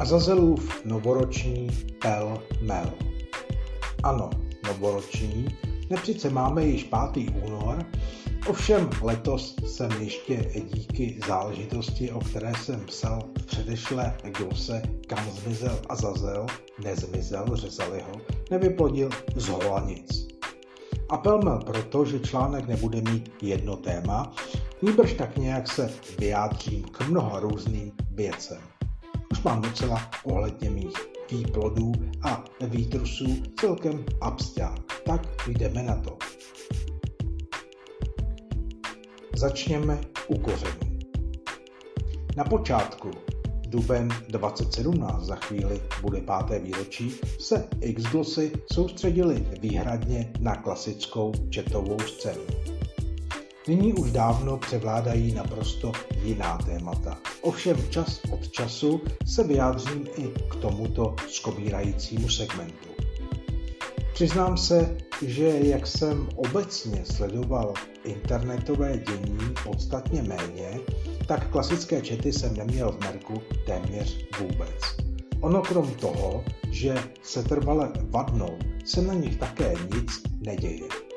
Azazelův novoroční pel mel. Ano, novoroční, nepřice máme již 5. únor, ovšem letos jsem ještě díky záležitosti, o které jsem psal v předešlé glose, kam zmizel Azazel, nezmizel, řezali ho, nevyplodil z holanic. Apelmel proto, že článek nebude mít jedno téma, nýbrž tak nějak se vyjádřím k mnoha různým věcem. Už mám docela ohledně mých výplodů a výtrusů celkem absťák. Tak jdeme na to. Začněme u kořenů. Na počátku duben 2017, za chvíli bude páté výročí, se Xglosy soustředili výhradně na klasickou četovou scénu. Nyní už dávno převládají naprosto jiná témata. Ovšem čas od času se vyjádřím i k tomuto skobírajícímu segmentu. Přiznám se, že jak jsem obecně sledoval internetové dění podstatně méně, tak klasické čety jsem neměl v merku téměř vůbec. Ono krom toho, že se trvale vadnou, se na nich také nic neděje.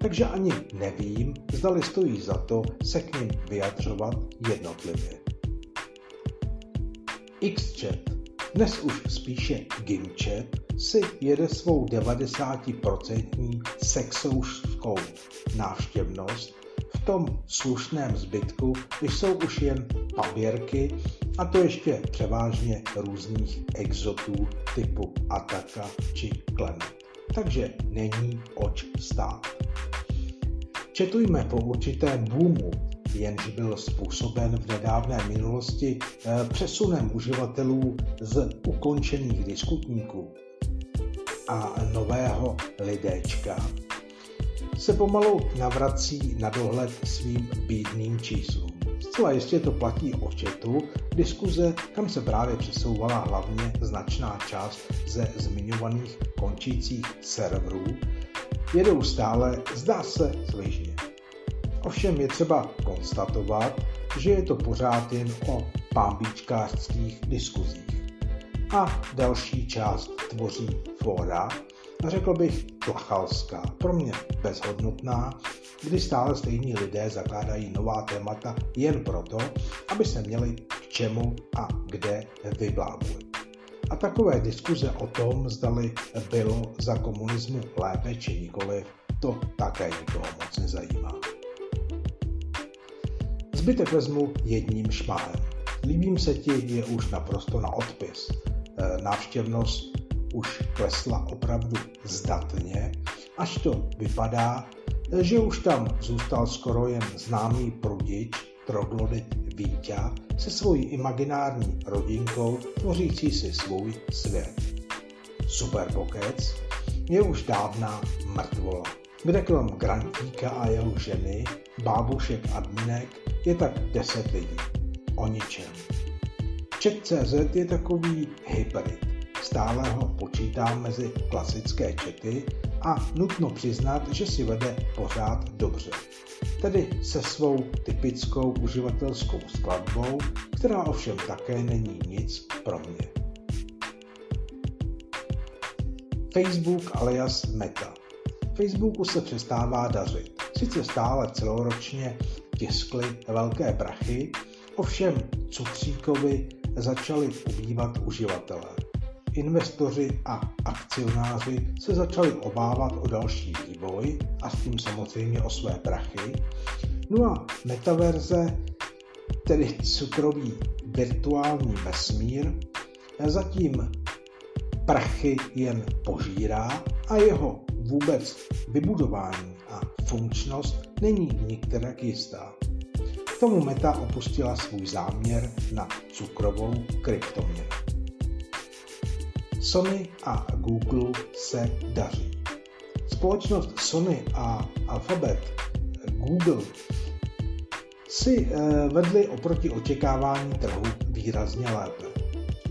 Takže ani nevím, zdali stojí za to se k ním vyjadřovat jednotlivě. Xchat, dnes už spíše Gimchat, si jede svou 90% sexoušskou návštěvnost v tom slušném zbytku jsou už jen paběrky a to ještě převážně různých exotů typu Ataka či Klen. Takže není oč stát. Četujme po určitém boomu, jenž byl způsoben v nedávné minulosti eh, přesunem uživatelů z ukončených diskutníků a nového lidéčka, se pomalu navrací na dohled svým bídným číslům. Zcela jistě to platí o četu, diskuze, kam se právě přesouvala hlavně značná část ze zmiňovaných končících serverů, jedou stále, zdá se, sližně. Ovšem je třeba konstatovat, že je to pořád jen o pámbíčkářských diskuzích. A další část tvoří fóra, řekl bych tlachalská, pro mě bezhodnotná, kdy stále stejní lidé zakládají nová témata jen proto, aby se měli k čemu a kde vyblávulit. A takové diskuze o tom, zdali bylo za komunismu lépe či nikoliv, to také nikoho moc nezajímá. Zbytek vezmu jedním šmahem. Líbím se ti je už naprosto na odpis. E, návštěvnost už klesla opravdu zdatně, až to vypadá, že už tam zůstal skoro jen známý prudič, troglodit Vítě se svojí imaginární rodinkou tvořící si svůj svět. Super Pokec je už dávná mrtvola, kde krom Grantíka a jeho ženy, bábušek a dnínek je tak deset lidí. O ničem. Chat.cz je takový hybrid. Stále ho počítám mezi klasické čety a nutno přiznat, že si vede pořád dobře. Tedy se svou typickou uživatelskou skladbou, která ovšem také není nic pro mě. Facebook alias Meta. Facebooku se přestává dařit. Sice stále celoročně tiskly velké prachy, ovšem cukříkovi začali ubývat uživatelé investoři a akcionáři se začali obávat o další vývoj a s tím samozřejmě o své prachy. No a metaverze, tedy cukrový virtuální vesmír, zatím prachy jen požírá a jeho vůbec vybudování a funkčnost není nikterak jistá. K tomu Meta opustila svůj záměr na cukrovou kryptoměnu. Sony a Google se daří. Společnost Sony a Alphabet Google si eh, vedli oproti očekávání trhu výrazně lépe.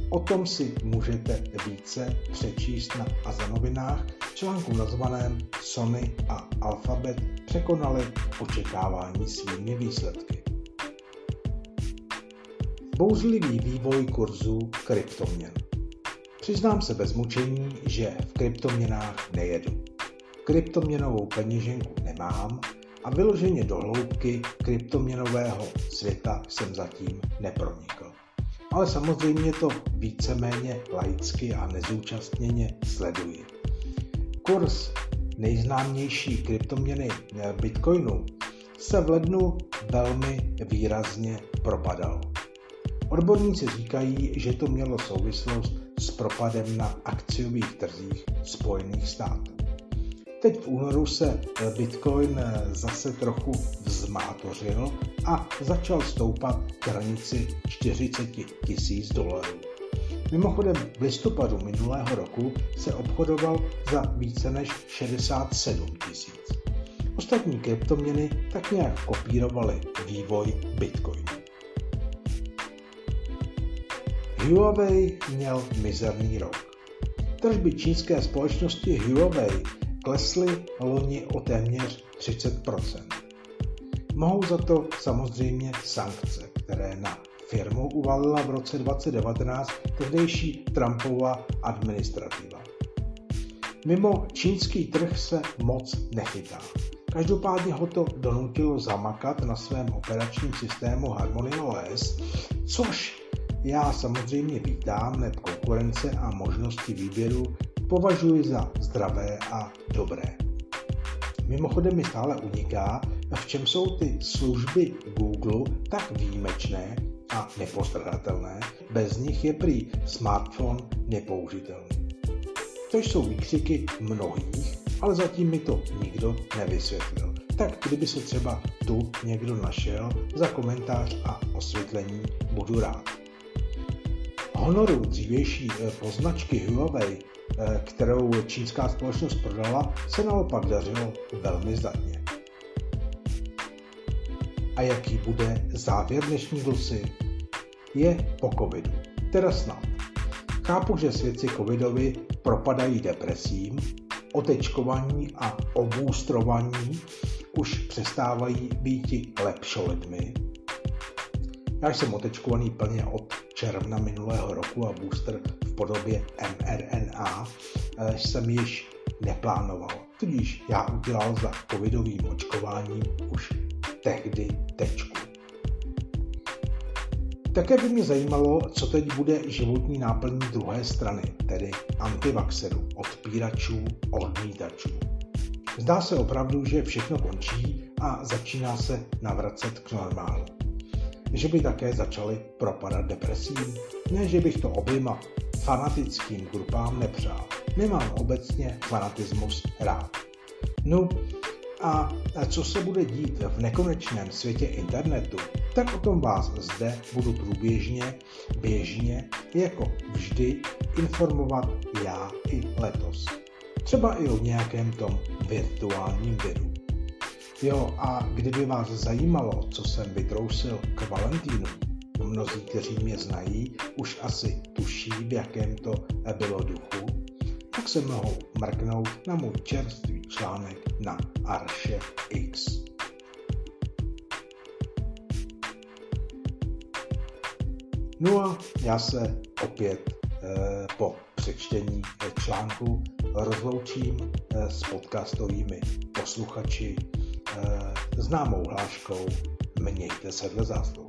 O tom si můžete více přečíst na Azanovinách článku nazvaném Sony a Alphabet překonali očekávání svými výsledky. Bouzlivý vývoj kurzu kryptoměn. Přiznám se bez mučení, že v kryptoměnách nejedu. Kryptoměnovou peněženku nemám a vyloženě do hloubky kryptoměnového světa jsem zatím nepronikl. Ale samozřejmě to víceméně laicky a nezúčastněně sleduji. Kurs nejznámější kryptoměny Bitcoinu se v lednu velmi výrazně propadal. Odborníci říkají, že to mělo souvislost s propadem na akciových trzích Spojených států. Teď v únoru se Bitcoin zase trochu vzmátořil a začal stoupat k hranici 40 tisíc dolarů. Mimochodem v listopadu minulého roku se obchodoval za více než 67 tisíc. Ostatní kryptoměny tak nějak kopírovaly vývoj Bitcoinu. Huawei měl mizerný rok. Tržby čínské společnosti Huawei klesly loni o téměř 30% Mohou za to samozřejmě sankce, které na firmu uvalila v roce 2019 tehdejší Trumpova administrativa. Mimo čínský trh se moc nechytá. Každopádně ho to donutilo zamakat na svém operačním systému Harmony OS, což já samozřejmě vítám, neb konkurence a možnosti výběru považuji za zdravé a dobré. Mimochodem mi stále uniká, v čem jsou ty služby Google tak výjimečné a nepostradatelné, bez nich je prý smartphone nepoužitelný. To jsou výkřiky mnohých, ale zatím mi to nikdo nevysvětlil. Tak kdyby se třeba tu někdo našel, za komentář a osvětlení budu rád. Honoru dřívější eh, poznačky Huawei, eh, kterou čínská společnost prodala, se naopak dařilo velmi zdatně. A jaký bude závěr dnešní glosy? Je po covidu. Teda snad. Chápu, že svědci covidovi propadají depresím, otečkování a obůstrovaní už přestávají být lepšolidmi. Já jsem otečkovaný plně od června minulého roku a booster v podobě mRNA eh, jsem již neplánoval. Tudíž já udělal za covidovým očkováním už tehdy tečku. Také by mě zajímalo, co teď bude životní náplní druhé strany, tedy antivaxerů, odpíračů, odmítačů. Zdá se opravdu, že všechno končí a začíná se navracet k normálu že by také začaly propadat depresím. Ne, že bych to oběma fanatickým grupám nepřál. Nemám obecně fanatismus rád. No a co se bude dít v nekonečném světě internetu, tak o tom vás zde budu průběžně, běžně, jako vždy, informovat já i letos. Třeba i o nějakém tom virtuálním viru. Jo, a kdyby vás zajímalo, co jsem vytrousil k Valentínu, no mnozí, kteří mě znají, už asi tuší, v jakém to bylo duchu, tak se mohou mrknout na můj čerstvý článek na Arše X. No a já se opět eh, po přečtení článku rozloučím eh, s podcastovými posluchači známou hláškou Mějte se dle zásluh.